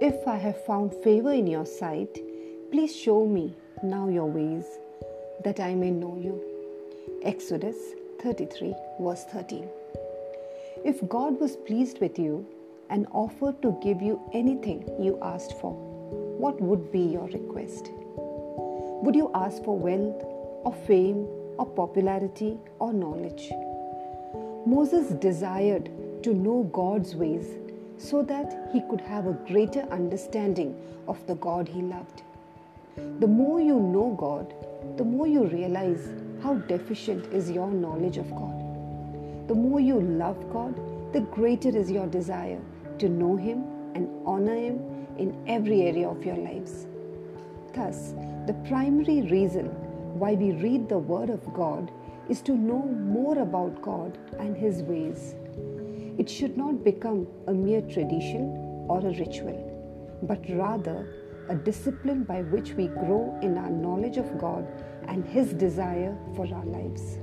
If I have found favor in your sight, please show me now your ways, that I may know you. Exodus 33, verse 13. If God was pleased with you and offered to give you anything you asked for, what would be your request? Would you ask for wealth or fame or popularity or knowledge? Moses desired to know God's ways so that he could have a greater understanding of the God he loved. The more you know God, the more you realize how deficient is your knowledge of God. The more you love God, the greater is your desire to know Him and honor Him in every area of your lives. Thus, the primary reason why we read the Word of God is to know more about God and His ways. It should not become a mere tradition or a ritual, but rather a discipline by which we grow in our knowledge of God and His desire for our lives.